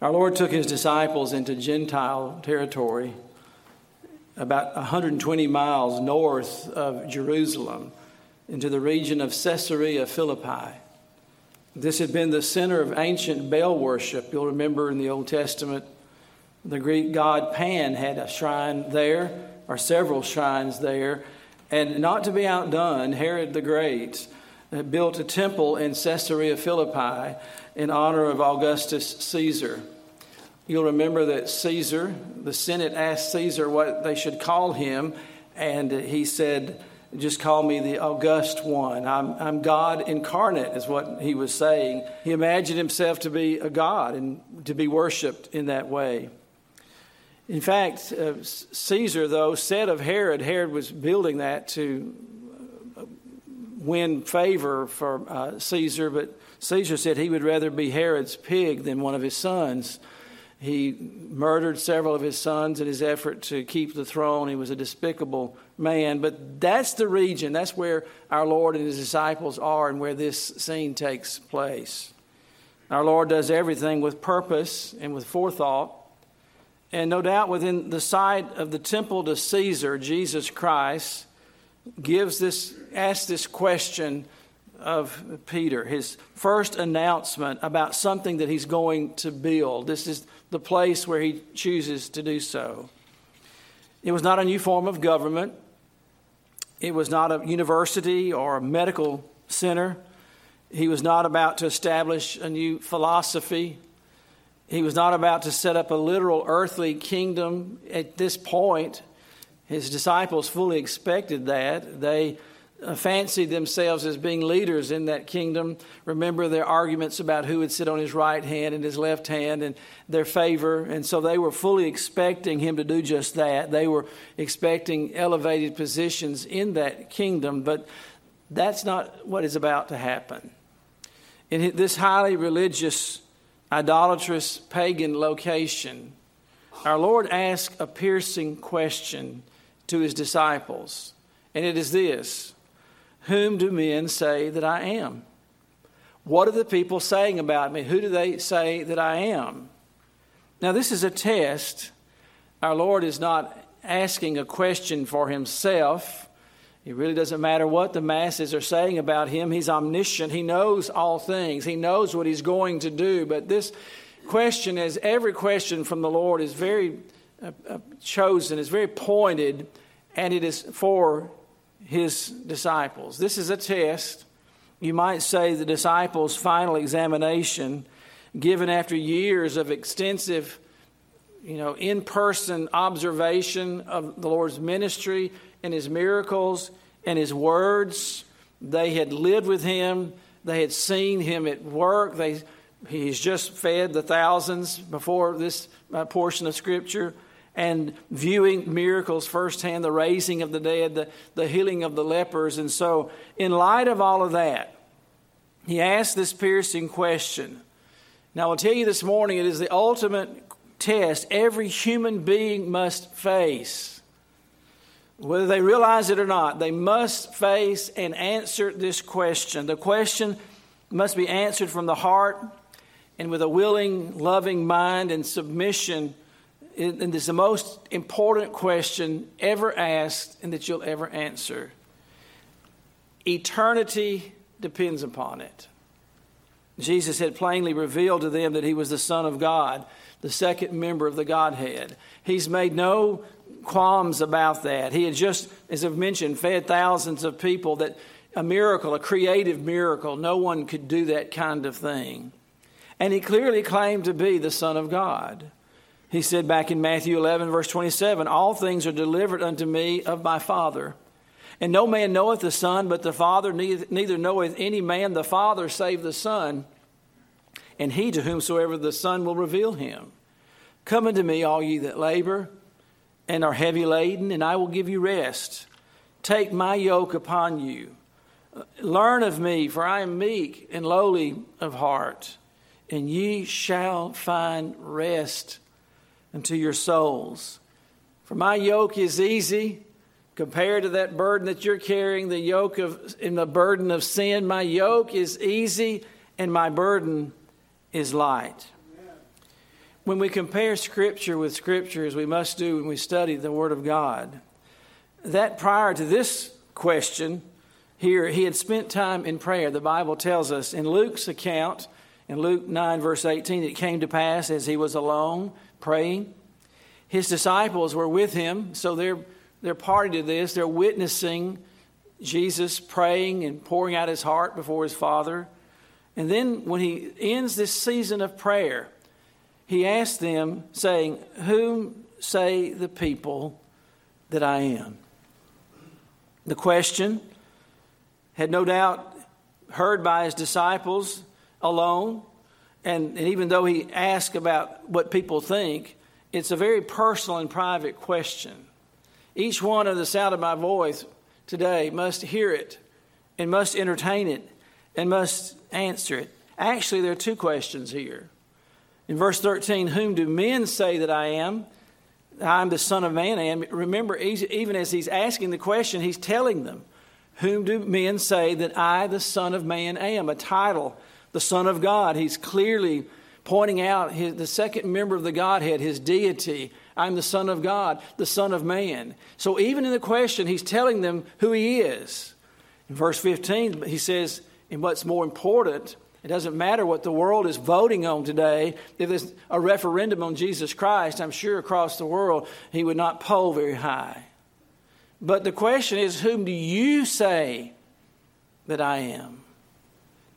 Our Lord took his disciples into Gentile territory about 120 miles north of Jerusalem into the region of Caesarea Philippi. This had been the center of ancient Baal worship. You'll remember in the Old Testament, the Greek god Pan had a shrine there, or several shrines there. And not to be outdone, Herod the Great built a temple in Caesarea Philippi in honor of Augustus Caesar. You'll remember that Caesar, the Senate asked Caesar what they should call him, and he said, just call me the august one. I'm, I'm God incarnate, is what he was saying. He imagined himself to be a God and to be worshiped in that way. In fact, uh, Caesar, though, said of Herod, Herod was building that to uh, win favor for uh, Caesar, but Caesar said he would rather be Herod's pig than one of his sons. He murdered several of his sons in his effort to keep the throne. He was a despicable man. But that's the region, that's where our Lord and his disciples are and where this scene takes place. Our Lord does everything with purpose and with forethought. And no doubt within the sight of the temple to Caesar, Jesus Christ gives this, asks this question of Peter, his first announcement about something that he's going to build. This is the place where he chooses to do so. It was not a new form of government, it was not a university or a medical center. He was not about to establish a new philosophy. He was not about to set up a literal earthly kingdom at this point. His disciples fully expected that. They uh, fancied themselves as being leaders in that kingdom. Remember their arguments about who would sit on his right hand and his left hand and their favor. And so they were fully expecting him to do just that. They were expecting elevated positions in that kingdom, but that's not what is about to happen. In this highly religious, idolatrous, pagan location, our Lord asked a piercing question to his disciples, and it is this whom do men say that I am? What are the people saying about me? Who do they say that I am? Now, this is a test. Our Lord is not asking a question for himself. It really doesn't matter what the masses are saying about him. He's omniscient. He knows all things. He knows what he's going to do. But this question, as every question from the Lord, is very uh, uh, chosen, is very pointed, and it is for his disciples. This is a test. You might say the disciples' final examination, given after years of extensive, you know, in person observation of the Lord's ministry and his miracles and his words. They had lived with him, they had seen him at work. They, he's just fed the thousands before this uh, portion of Scripture and viewing miracles firsthand, the raising of the dead, the, the healing of the lepers. And so, in light of all of that, he asked this piercing question. Now, I'll tell you this morning, it is the ultimate test every human being must face. Whether they realize it or not, they must face and answer this question. The question must be answered from the heart and with a willing, loving mind and submission and it's the most important question ever asked and that you'll ever answer. Eternity depends upon it. Jesus had plainly revealed to them that he was the Son of God, the second member of the Godhead. He's made no qualms about that. He had just, as I've mentioned, fed thousands of people that a miracle, a creative miracle, no one could do that kind of thing. And he clearly claimed to be the Son of God. He said back in Matthew 11, verse 27, All things are delivered unto me of my Father. And no man knoweth the Son but the Father, neither, knoweth any man the Father save the Son, and he to whomsoever the Son will reveal him. Come unto me, all ye that labor and are heavy laden, and I will give you rest. Take my yoke upon you. Learn of me, for I am meek and lowly of heart, and ye shall find rest unto your souls. For my yoke is easy compared to that burden that you're carrying, the yoke of in the burden of sin. My yoke is easy and my burden is light. when we compare Scripture with Scripture, as we must do when we study the Word of God, that prior to this question, here he had spent time in prayer. The Bible tells us in Luke's account, in Luke 9, verse 18, it came to pass as he was alone praying. His disciples were with him, so they're, they're party to this. They're witnessing Jesus praying and pouring out his heart before his Father. And then when he ends this season of prayer, he asks them, saying, Whom say the people that I am? The question had no doubt heard by his disciples alone. And, and even though he asked about what people think, it's a very personal and private question. Each one of the sound of my voice today must hear it and must entertain it and must answer it. Actually, there are two questions here. In verse 13, whom do men say that I am? I'm the Son of Man. And remember, even as he's asking the question, he's telling them, Whom do men say that I, the Son of Man, am? A title, the Son of God. He's clearly pointing out his, the second member of the Godhead, his deity. I'm the Son of God, the Son of Man. So even in the question, he's telling them who he is. In verse 15, he says, and what's more important, it doesn't matter what the world is voting on today. If there's a referendum on Jesus Christ, I'm sure across the world he would not poll very high. But the question is, whom do you say that I am?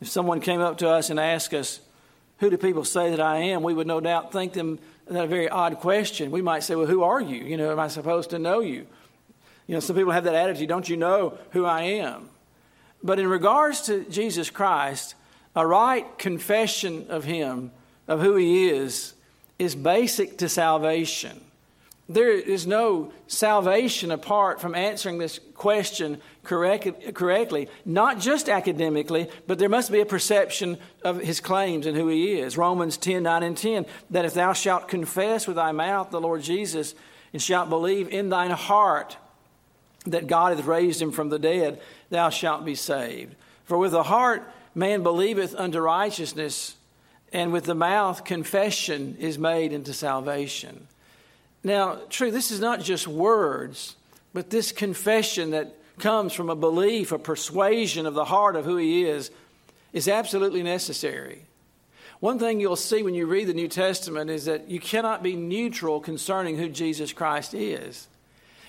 If someone came up to us and asked us, who do people say that I am? We would no doubt think them that a very odd question. We might say, well, who are you? You know, am I supposed to know you? You know, some people have that attitude, don't you know who I am? But in regards to Jesus Christ, a right confession of Him, of who He is, is basic to salvation. There is no salvation apart from answering this question correct, correctly, not just academically, but there must be a perception of his claims and who he is. Romans 10 9 and 10 that if thou shalt confess with thy mouth the Lord Jesus and shalt believe in thine heart that God hath raised him from the dead, thou shalt be saved. For with the heart man believeth unto righteousness, and with the mouth confession is made unto salvation. Now, true, this is not just words, but this confession that comes from a belief, a persuasion of the heart of who he is, is absolutely necessary. One thing you'll see when you read the New Testament is that you cannot be neutral concerning who Jesus Christ is.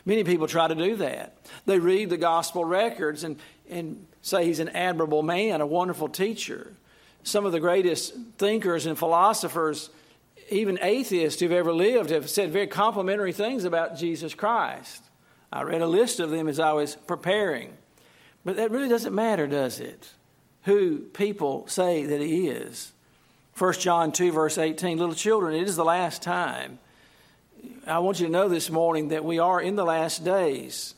Many people try to do that. They read the gospel records and, and say he's an admirable man, a wonderful teacher. Some of the greatest thinkers and philosophers, even atheists who've ever lived, have said very complimentary things about Jesus Christ. I read a list of them as I was preparing. But that really doesn't matter, does it? Who people say that he is. 1 John 2, verse 18 Little children, it is the last time. I want you to know this morning that we are in the last days.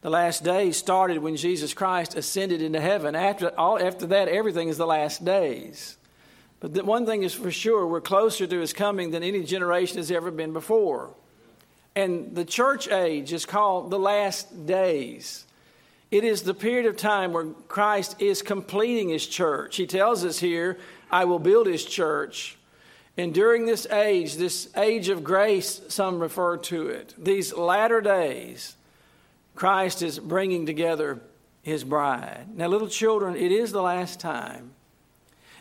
The last days started when Jesus Christ ascended into heaven. After, all, after that, everything is the last days. But the one thing is for sure, we're closer to his coming than any generation has ever been before. And the church age is called the last days. It is the period of time where Christ is completing his church. He tells us here, I will build his church and during this age, this age of grace, some refer to it, these latter days, Christ is bringing together his bride. Now, little children, it is the last time.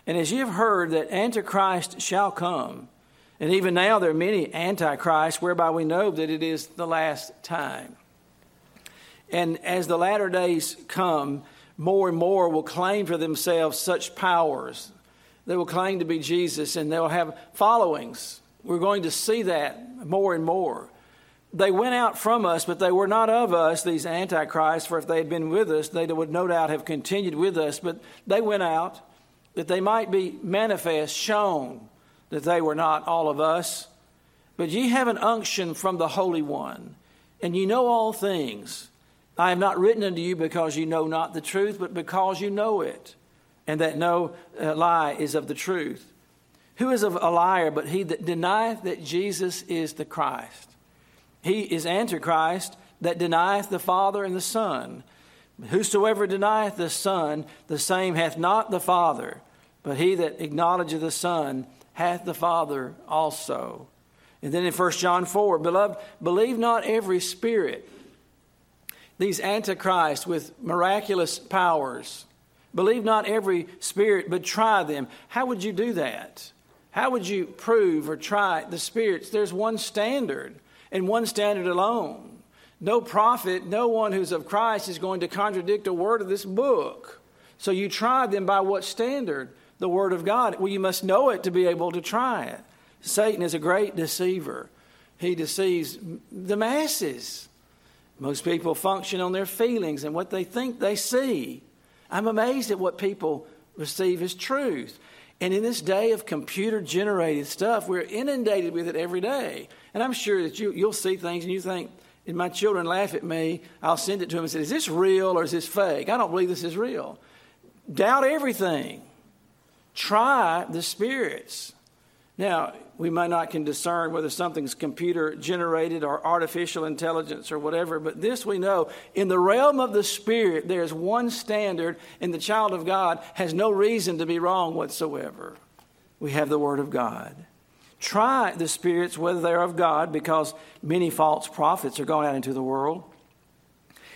And as you have heard that Antichrist shall come, and even now there are many Antichrists, whereby we know that it is the last time. And as the latter days come, more and more will claim for themselves such powers they will claim to be Jesus and they'll have followings. We're going to see that more and more. They went out from us, but they were not of us, these antichrists, for if they had been with us, they would no doubt have continued with us. But they went out that they might be manifest, shown that they were not all of us. But ye have an unction from the Holy One, and ye know all things. I have not written unto you because you know not the truth, but because you know it and that no uh, lie is of the truth. Who is a liar but he that denieth that Jesus is the Christ? He is Antichrist that denieth the Father and the Son. Whosoever denieth the Son, the same hath not the Father, but he that acknowledgeth the Son hath the Father also. And then in 1 John 4, beloved, believe not every spirit. These antichrists with miraculous powers. Believe not every spirit, but try them. How would you do that? How would you prove or try the spirits? There's one standard and one standard alone. No prophet, no one who's of Christ is going to contradict a word of this book. So you try them by what standard? The Word of God. Well, you must know it to be able to try it. Satan is a great deceiver. He deceives the masses. Most people function on their feelings and what they think they see. I'm amazed at what people receive as truth. And in this day of computer generated stuff, we're inundated with it every day. And I'm sure that you, you'll see things and you think, and my children laugh at me. I'll send it to them and say, Is this real or is this fake? I don't believe this is real. Doubt everything. Try the spirits. Now, we may not can discern whether something's computer generated or artificial intelligence or whatever, but this we know. In the realm of the spirit, there's one standard, and the child of God has no reason to be wrong whatsoever. We have the Word of God. Try the spirits whether they're of God, because many false prophets are going out into the world.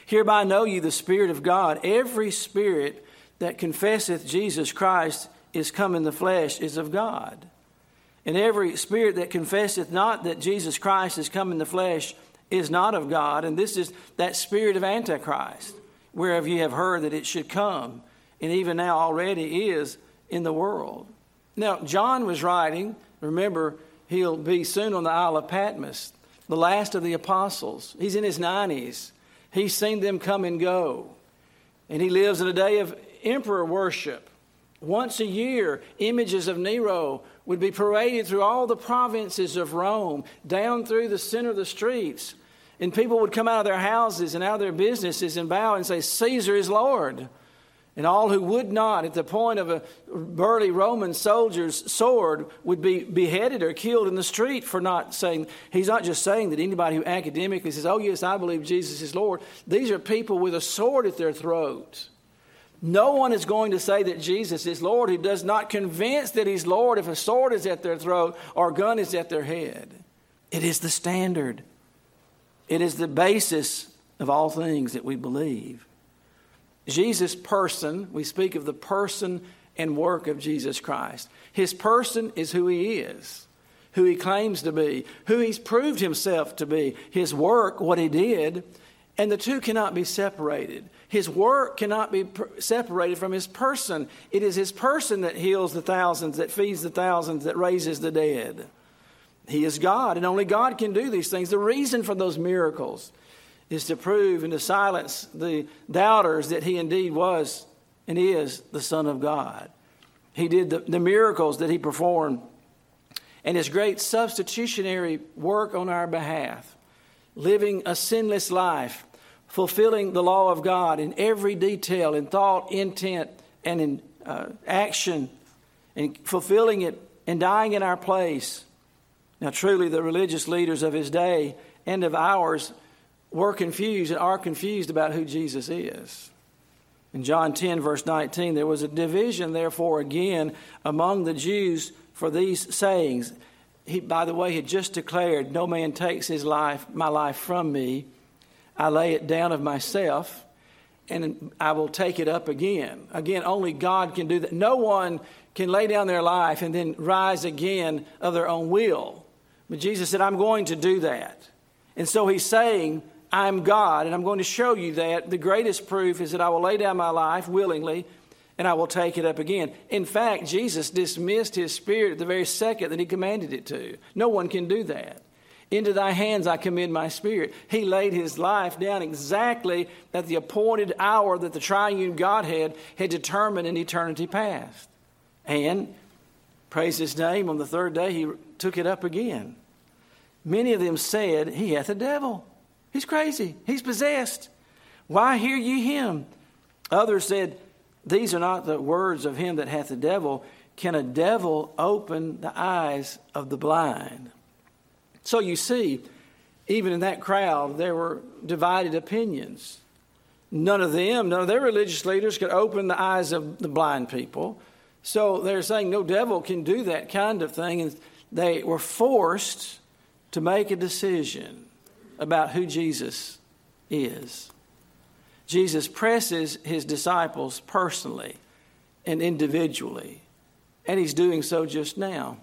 Hereby know you the Spirit of God. Every spirit that confesseth Jesus Christ is come in the flesh is of God. And every spirit that confesseth not that Jesus Christ is come in the flesh is not of God. And this is that spirit of Antichrist, whereof ye have heard that it should come, and even now already is in the world. Now, John was writing, remember, he'll be soon on the Isle of Patmos, the last of the apostles. He's in his 90s. He's seen them come and go. And he lives in a day of emperor worship. Once a year, images of Nero would be paraded through all the provinces of Rome, down through the center of the streets. And people would come out of their houses and out of their businesses and bow and say, Caesar is Lord. And all who would not, at the point of a burly Roman soldier's sword, would be beheaded or killed in the street for not saying, he's not just saying that anybody who academically says, Oh, yes, I believe Jesus is Lord. These are people with a sword at their throat. No one is going to say that Jesus is Lord who does not convince that he's Lord if a sword is at their throat or a gun is at their head. It is the standard, it is the basis of all things that we believe. Jesus' person, we speak of the person and work of Jesus Christ. His person is who he is, who he claims to be, who he's proved himself to be. His work, what he did, and the two cannot be separated. His work cannot be separated from his person. It is his person that heals the thousands, that feeds the thousands, that raises the dead. He is God, and only God can do these things. The reason for those miracles is to prove and to silence the doubters that he indeed was and is the Son of God. He did the, the miracles that he performed and his great substitutionary work on our behalf, living a sinless life fulfilling the law of God in every detail, in thought, intent, and in uh, action, and fulfilling it and dying in our place. Now, truly, the religious leaders of his day and of ours were confused and are confused about who Jesus is. In John 10, verse 19, there was a division, therefore, again among the Jews for these sayings. He, by the way, had just declared, No man takes his life, my life from me I lay it down of myself and I will take it up again. Again, only God can do that. No one can lay down their life and then rise again of their own will. But Jesus said, I'm going to do that. And so he's saying, I'm God, and I'm going to show you that. The greatest proof is that I will lay down my life willingly and I will take it up again. In fact, Jesus dismissed his spirit at the very second that he commanded it to. No one can do that. Into thy hands I commend my spirit. He laid his life down exactly at the appointed hour that the triune Godhead had determined in eternity past. And, praise his name, on the third day he took it up again. Many of them said, He hath a devil. He's crazy. He's possessed. Why hear ye him? Others said, These are not the words of him that hath a devil. Can a devil open the eyes of the blind? So you see, even in that crowd, there were divided opinions. None of them, none of their religious leaders could open the eyes of the blind people. So they're saying no devil can do that kind of thing. And they were forced to make a decision about who Jesus is. Jesus presses his disciples personally and individually, and he's doing so just now.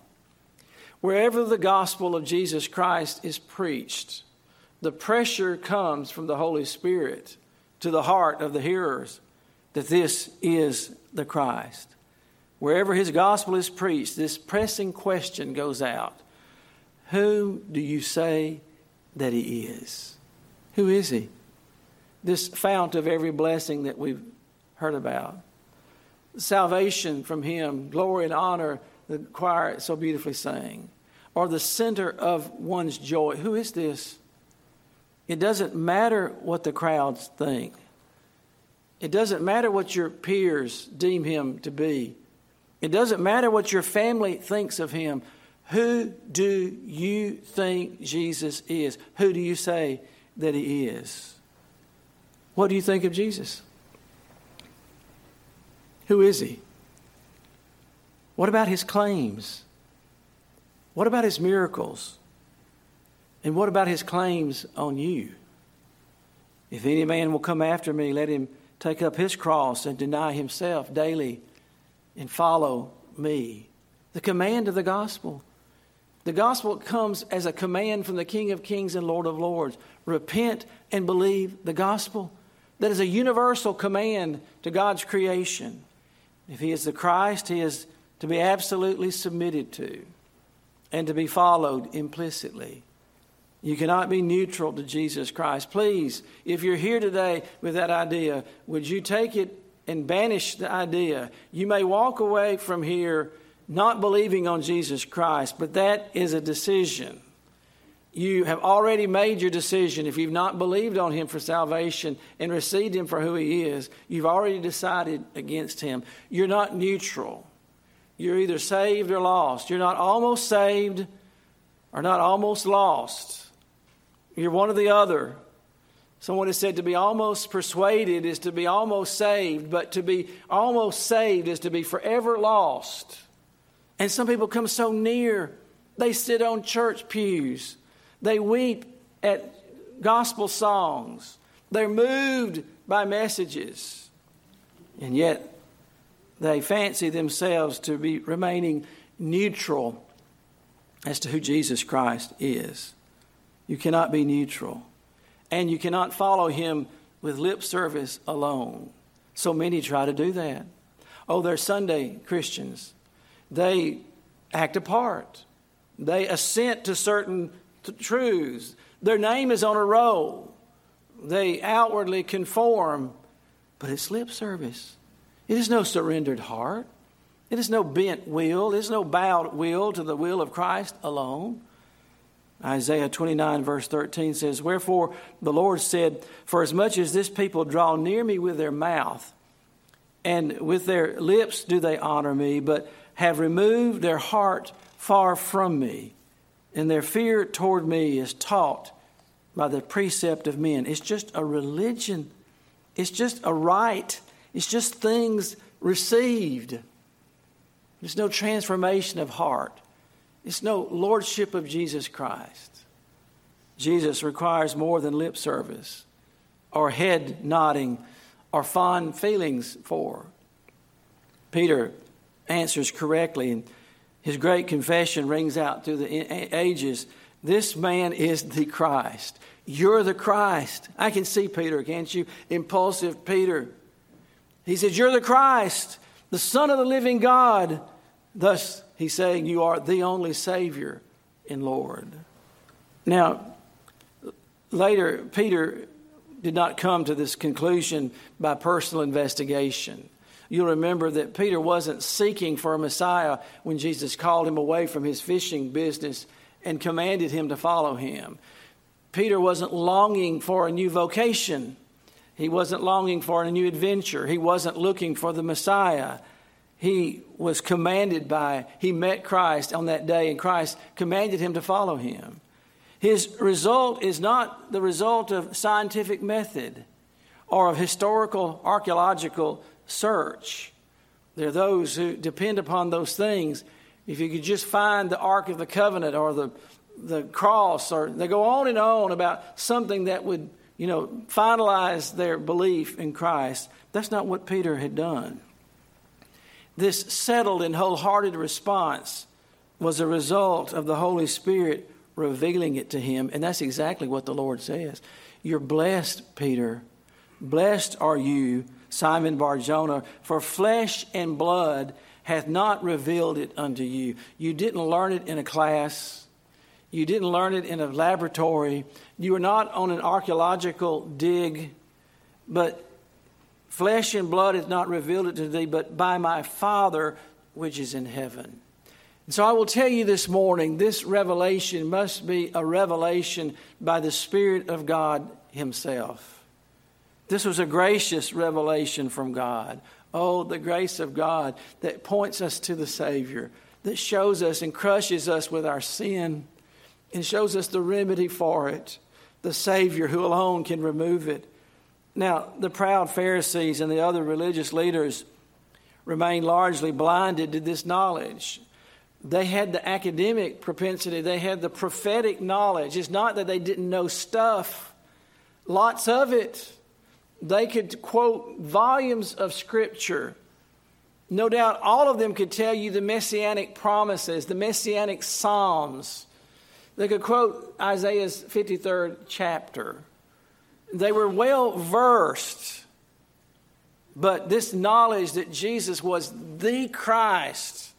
Wherever the gospel of Jesus Christ is preached, the pressure comes from the Holy Spirit to the heart of the hearers that this is the Christ. Wherever his gospel is preached, this pressing question goes out Who do you say that he is? Who is he? This fount of every blessing that we've heard about. Salvation from him, glory and honor, the choir so beautifully sang, or the center of one's joy. Who is this? It doesn't matter what the crowds think. It doesn't matter what your peers deem him to be. It doesn't matter what your family thinks of him. Who do you think Jesus is? Who do you say that he is? What do you think of Jesus? Who is he? What about his claims? What about his miracles? And what about his claims on you? If any man will come after me, let him take up his cross and deny himself daily and follow me. The command of the gospel. The gospel comes as a command from the King of Kings and Lord of Lords. Repent and believe the gospel. That is a universal command to God's creation. If He is the Christ, He is to be absolutely submitted to and to be followed implicitly. You cannot be neutral to Jesus Christ. Please, if you're here today with that idea, would you take it and banish the idea? You may walk away from here not believing on Jesus Christ, but that is a decision. You have already made your decision. If you've not believed on Him for salvation and received Him for who He is, you've already decided against Him. You're not neutral. You're either saved or lost. You're not almost saved or not almost lost. You're one or the other. Someone has said to be almost persuaded is to be almost saved, but to be almost saved is to be forever lost. And some people come so near, they sit on church pews, they weep at gospel songs, they're moved by messages, and yet they fancy themselves to be remaining neutral as to who Jesus Christ is. You cannot be neutral. And you cannot follow him with lip service alone. So many try to do that. Oh, they're Sunday Christians. They act a part, they assent to certain t- truths. Their name is on a roll. They outwardly conform, but it's lip service. It is no surrendered heart. It is no bent will. It is no bowed will to the will of Christ alone. Isaiah 29, verse 13 says, Wherefore the Lord said, For as much as this people draw near me with their mouth, and with their lips do they honor me, but have removed their heart far from me, and their fear toward me is taught by the precept of men. It's just a religion, it's just a rite, it's just things received. There's no transformation of heart. It's no lordship of Jesus Christ. Jesus requires more than lip service or head nodding or fond feelings for. Peter answers correctly, and his great confession rings out through the ages. This man is the Christ. You're the Christ. I can see Peter, can't you? Impulsive Peter. He says, You're the Christ, the Son of the living God. Thus, he's saying, You are the only Savior and Lord. Now, later, Peter did not come to this conclusion by personal investigation. You'll remember that Peter wasn't seeking for a Messiah when Jesus called him away from his fishing business and commanded him to follow him. Peter wasn't longing for a new vocation. He wasn't longing for a new adventure. He wasn't looking for the Messiah he was commanded by, he met Christ on that day, and Christ commanded him to follow him. His result is not the result of scientific method or of historical archaeological search. There are those who depend upon those things. If you could just find the Ark of the Covenant or the, the cross, or they go on and on about something that would, you know, finalize their belief in Christ. That's not what Peter had done. This settled and wholehearted response was a result of the Holy Spirit revealing it to him. And that's exactly what the Lord says. You're blessed, Peter. Blessed are you, Simon Barjona, for flesh and blood hath not revealed it unto you. You didn't learn it in a class. You didn't learn it in a laboratory. You were not on an archaeological dig. But flesh and blood hath not revealed it to thee, but by my Father which is in heaven. And so I will tell you this morning this revelation must be a revelation by the Spirit of God Himself. This was a gracious revelation from God. Oh, the grace of God that points us to the Savior, that shows us and crushes us with our sin and shows us the remedy for it, the Savior who alone can remove it. Now, the proud Pharisees and the other religious leaders remained largely blinded to this knowledge. They had the academic propensity, they had the prophetic knowledge. It's not that they didn't know stuff, lots of it. They could quote volumes of scripture. No doubt all of them could tell you the messianic promises, the messianic psalms. They could quote Isaiah's 53rd chapter. They were well versed, but this knowledge that Jesus was the Christ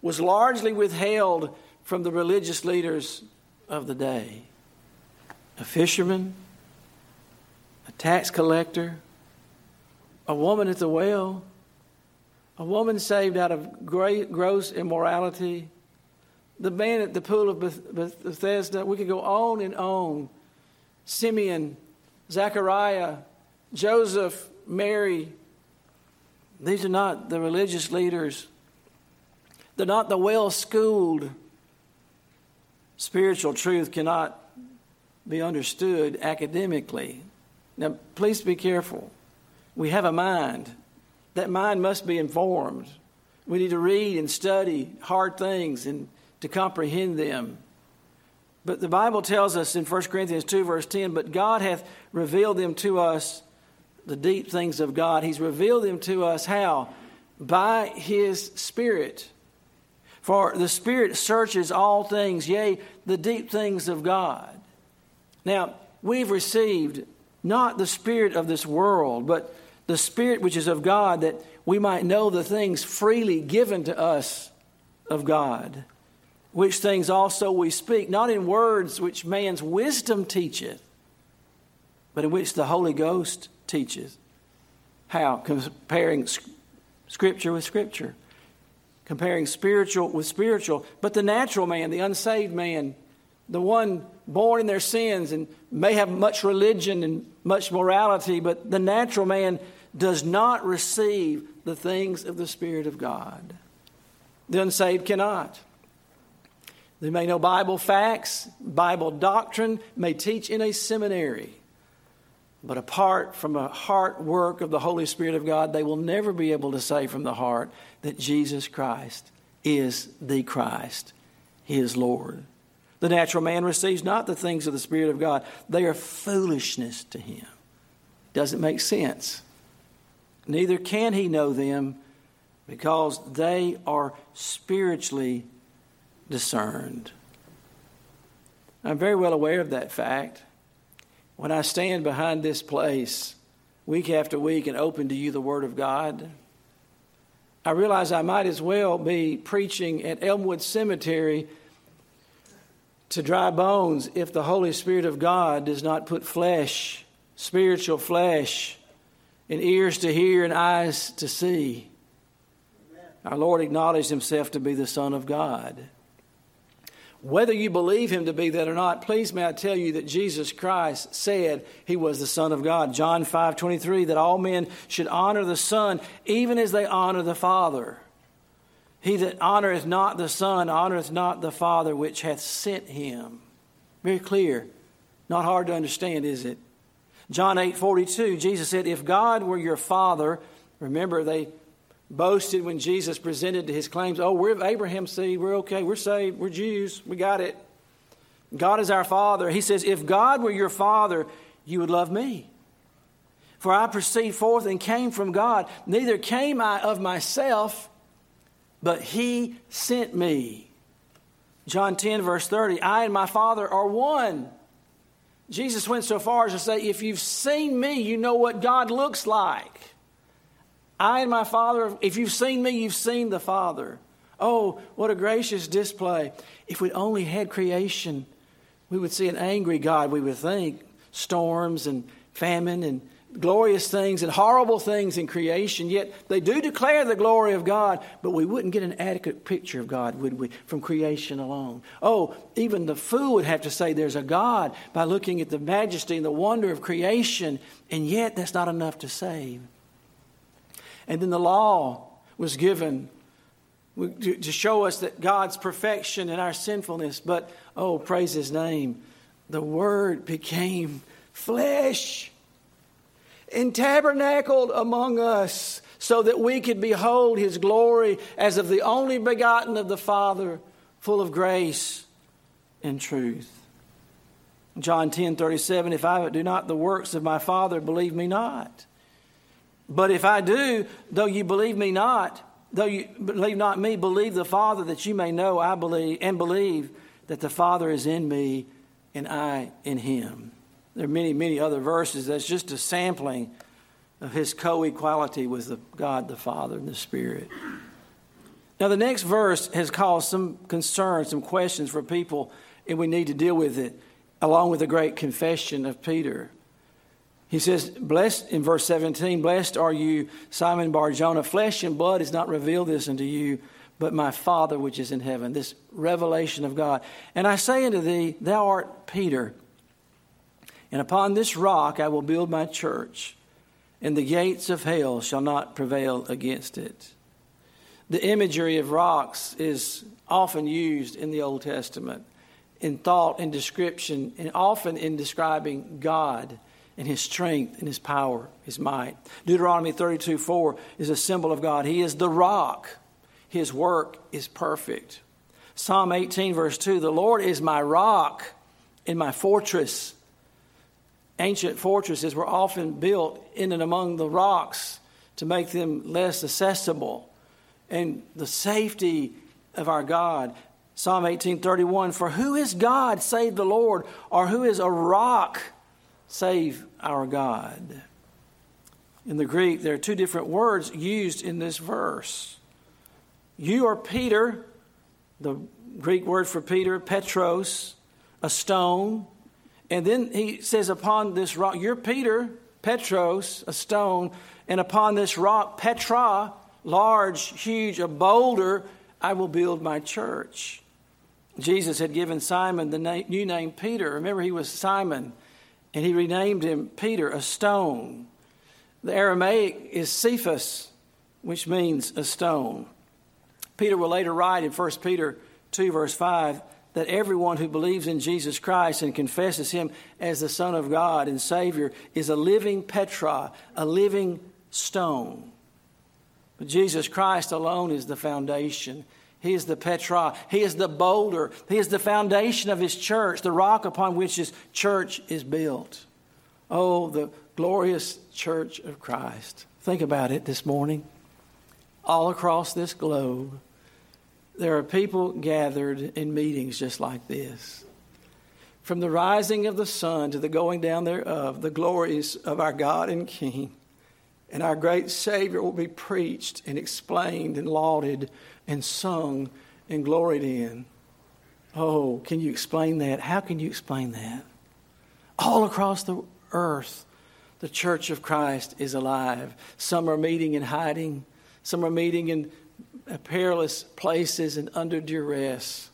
was largely withheld from the religious leaders of the day. A fisherman, a tax collector, a woman at the well, a woman saved out of great, gross immorality, the man at the pool of Bethesda. We could go on and on. Simeon, Zechariah, Joseph, Mary. These are not the religious leaders they're not the well schooled. Spiritual truth cannot be understood academically. Now, please be careful. We have a mind. That mind must be informed. We need to read and study hard things and to comprehend them. But the Bible tells us in 1 Corinthians 2, verse 10, but God hath revealed them to us, the deep things of God. He's revealed them to us how? By His Spirit. For the Spirit searches all things, yea, the deep things of God. Now, we've received not the Spirit of this world, but the Spirit which is of God, that we might know the things freely given to us of God, which things also we speak, not in words which man's wisdom teacheth, but in which the Holy Ghost teacheth. How? Comparing Scripture with Scripture comparing spiritual with spiritual. But the natural man, the unsaved man, the one born in their sins and may have much religion and much morality, but the natural man does not receive the things of the Spirit of God. The unsaved cannot. They may know Bible facts, Bible doctrine, may teach in a seminary. But apart from a heart work of the Holy Spirit of God, they will never be able to say from the heart that Jesus Christ is the Christ, his Lord. The natural man receives not the things of the Spirit of God, they are foolishness to him. Doesn't make sense. Neither can he know them because they are spiritually discerned. I'm very well aware of that fact. When I stand behind this place week after week and open to you the Word of God, I realize I might as well be preaching at Elmwood Cemetery to dry bones if the Holy Spirit of God does not put flesh, spiritual flesh, in ears to hear and eyes to see. Our Lord acknowledged himself to be the Son of God. Whether you believe him to be that or not, please may I tell you that Jesus Christ said he was the Son of God. John 5 23, that all men should honor the Son even as they honor the Father. He that honoreth not the Son honoreth not the Father which hath sent him. Very clear. Not hard to understand, is it? John 8 42, Jesus said, If God were your Father, remember they boasted when Jesus presented his claims. Oh, we're of Abraham's seed. We're okay. We're saved. We're Jews. We got it. God is our Father. He says, If God were your Father, you would love me. For I proceed forth and came from God. Neither came I of myself, but He sent me. John 10, verse 30 I and my Father are one. Jesus went so far as to say, If you've seen me, you know what God looks like. I and my Father, if you've seen me, you've seen the Father. Oh, what a gracious display. If we only had creation, we would see an angry God, we would think. Storms and famine and glorious things and horrible things in creation, yet they do declare the glory of God, but we wouldn't get an adequate picture of God, would we, from creation alone? Oh, even the fool would have to say there's a God by looking at the majesty and the wonder of creation, and yet that's not enough to save. And then the law was given to show us that God's perfection and our sinfulness, but oh, praise His name, the Word became flesh and tabernacled among us so that we could behold his glory as of the only begotten of the Father, full of grace and truth. John 10 37, if I do not the works of my Father, believe me not. But if I do, though you believe me not, though you believe not me, believe the Father that you may know I believe, and believe that the Father is in me and I in him. There are many, many other verses. That's just a sampling of his co equality with the God the Father and the Spirit. Now, the next verse has caused some concern, some questions for people, and we need to deal with it, along with the great confession of Peter. He says, Blessed in verse 17, blessed are you, Simon Barjona. Flesh and blood has not revealed this unto you, but my Father which is in heaven. This revelation of God. And I say unto thee, Thou art Peter and upon this rock I will build my church, and the gates of hell shall not prevail against it. The imagery of rocks is often used in the Old Testament in thought and description, and often in describing God and His strength and His power, His might. Deuteronomy 32 4 is a symbol of God. He is the rock, His work is perfect. Psalm 18, verse 2 The Lord is my rock and my fortress ancient fortresses were often built in and among the rocks to make them less accessible. And the safety of our God. Psalm 18:31 For who is God save the Lord or who is a rock save our God. In the Greek there are two different words used in this verse. You are Peter, the Greek word for Peter, Petros, a stone, and then he says, Upon this rock, you're Peter, Petros, a stone, and upon this rock, Petra, large, huge, a boulder, I will build my church. Jesus had given Simon the new name Peter. Remember, he was Simon, and he renamed him Peter, a stone. The Aramaic is Cephas, which means a stone. Peter will later write in 1 Peter 2, verse 5 that everyone who believes in Jesus Christ and confesses him as the Son of God and Savior is a living Petra, a living stone. But Jesus Christ alone is the foundation. He is the Petra. He is the boulder. He is the foundation of His church, the rock upon which His church is built. Oh, the glorious church of Christ. Think about it this morning. All across this globe, there are people gathered in meetings just like this. From the rising of the sun to the going down thereof, the glories of our God and King and our great Savior will be preached and explained and lauded and sung and gloried in. Oh, can you explain that? How can you explain that? All across the earth, the church of Christ is alive. Some are meeting in hiding, some are meeting in perilous places and under duress.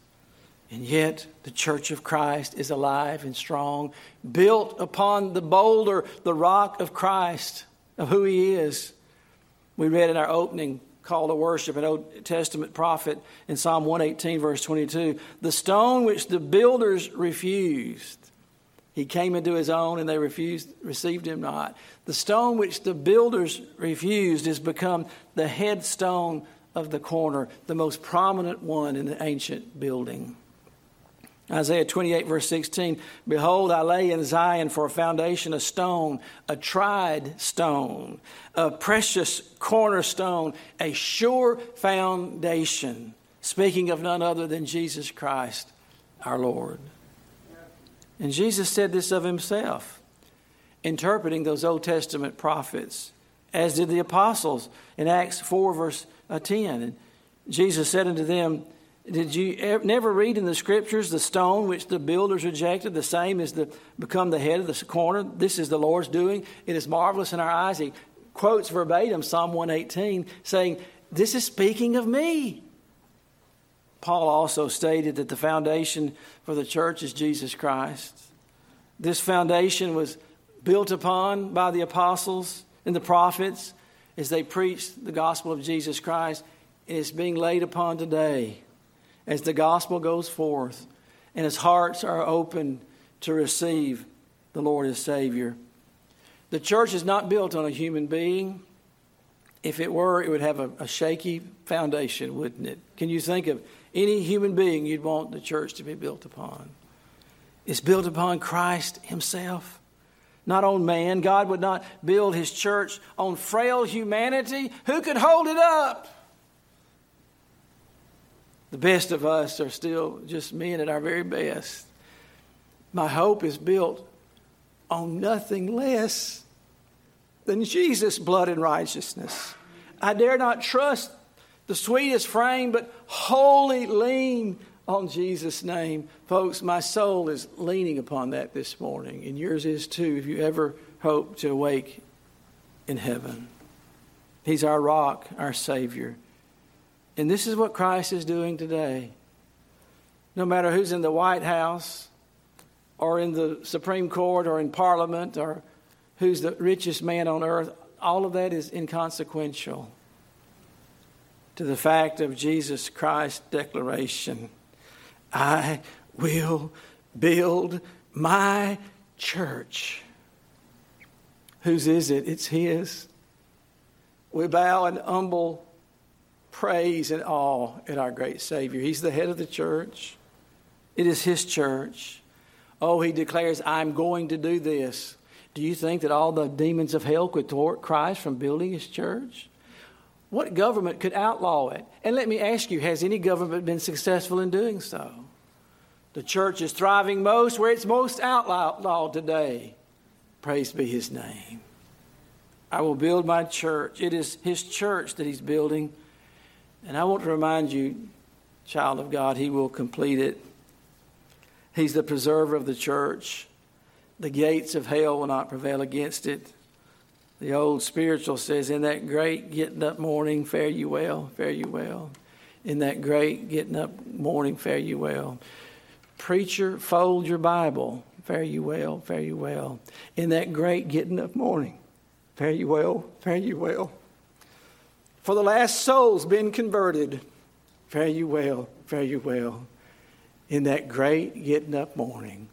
And yet, the church of Christ is alive and strong, built upon the boulder, the rock of Christ, of who He is. We read in our opening call to worship an Old Testament prophet in Psalm 118, verse 22 the stone which the builders refused He came into his own and they refused, received him not. The stone which the builders refused has become the headstone of the corner, the most prominent one in the ancient building. Isaiah 28, verse 16 Behold, I lay in Zion for a foundation a stone, a tried stone, a precious cornerstone, a sure foundation. Speaking of none other than Jesus Christ, our Lord. And Jesus said this of himself, interpreting those Old Testament prophets, as did the apostles in Acts 4, verse uh, 10. And Jesus said unto them, did you ever, never read in the scriptures the stone which the builders rejected, the same is the become the head of the corner? This is the Lord's doing. It is marvelous in our eyes. He quotes verbatim Psalm 118, saying, This is speaking of me. Paul also stated that the foundation for the church is Jesus Christ. This foundation was built upon by the apostles and the prophets as they preached the gospel of Jesus Christ, and it's being laid upon today as the gospel goes forth and as hearts are open to receive the Lord as Savior. The church is not built on a human being. If it were, it would have a, a, shaky foundation, wouldn't it? Can you think of any human being you'd want the church to be built upon? It's built upon Christ Himself, not on man. God would not build His church on frail humanity. Who could hold it up? The best of us are still just men at our very best. My hope is built on nothing less than Jesus' blood and righteousness. I dare not trust the sweetest frame, but wholly lean on Jesus' name. Folks, my soul is leaning upon that this morning, and yours is too, if you ever hope to awake in heaven. He's our rock, our Savior. And this is what Christ is doing today. No matter who's in the White House or in the Supreme Court or in Parliament or who's the richest man on earth, all of that is inconsequential to the fact of Jesus Christ's declaration I will build my church. Whose is it? It's His. We bow in humble praise and awe at our great Savior. He's the head of the church, it is His church. Oh, He declares, I'm going to do this. Do you think that all the demons of hell could thwart Christ from building His church? What government could outlaw it? And let me ask you, has any government been successful in doing so? The church is thriving most where it's most outlawed today. Praise be his name. I will build my church. It is his church that he's building. And I want to remind you, child of God, He will complete it. He's the preserver of the church. The gates of hell will not prevail against it. The old spiritual says, In that great getting up morning, fare you well, fare you well. In that great getting up morning, fare you well. Preacher, fold your Bible, fare you well, fare you well. In that great getting up morning, fare you well, fare you well. For the last soul's been converted. Fare you well, fare you well. In that great getting up morning.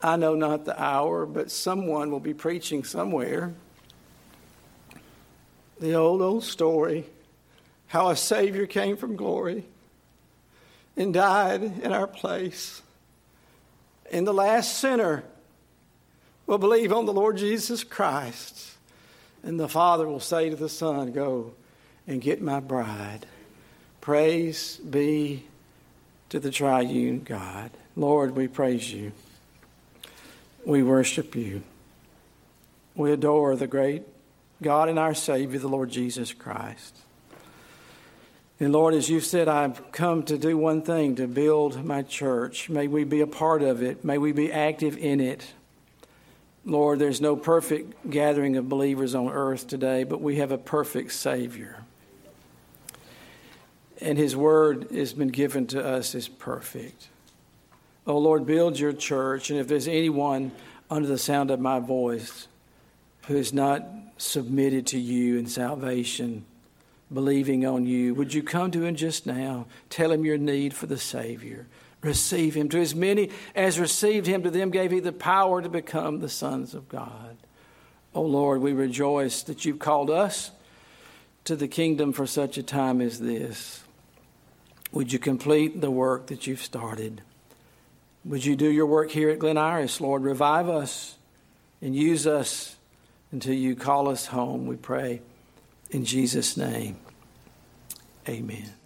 I know not the hour, but someone will be preaching somewhere. The old, old story how a Savior came from glory and died in our place. And the last sinner will believe on the Lord Jesus Christ. And the Father will say to the Son, Go and get my bride. Praise be to the triune God. Lord, we praise you. We worship you. We adore the great God and our Savior, the Lord Jesus Christ. And Lord, as you've said, I've come to do one thing to build my church. May we be a part of it. May we be active in it. Lord, there's no perfect gathering of believers on earth today, but we have a perfect Savior and His word has been given to us is perfect. Oh Lord, build your church, and if there's anyone under the sound of my voice who is not submitted to you in salvation, believing on you, would you come to him just now? Tell him your need for the Savior. receive him. To as many as received him, to them gave he the power to become the sons of God. Oh Lord, we rejoice that you've called us to the kingdom for such a time as this. Would you complete the work that you've started? Would you do your work here at Glen Iris, Lord? Revive us and use us until you call us home, we pray. In Jesus' name, amen.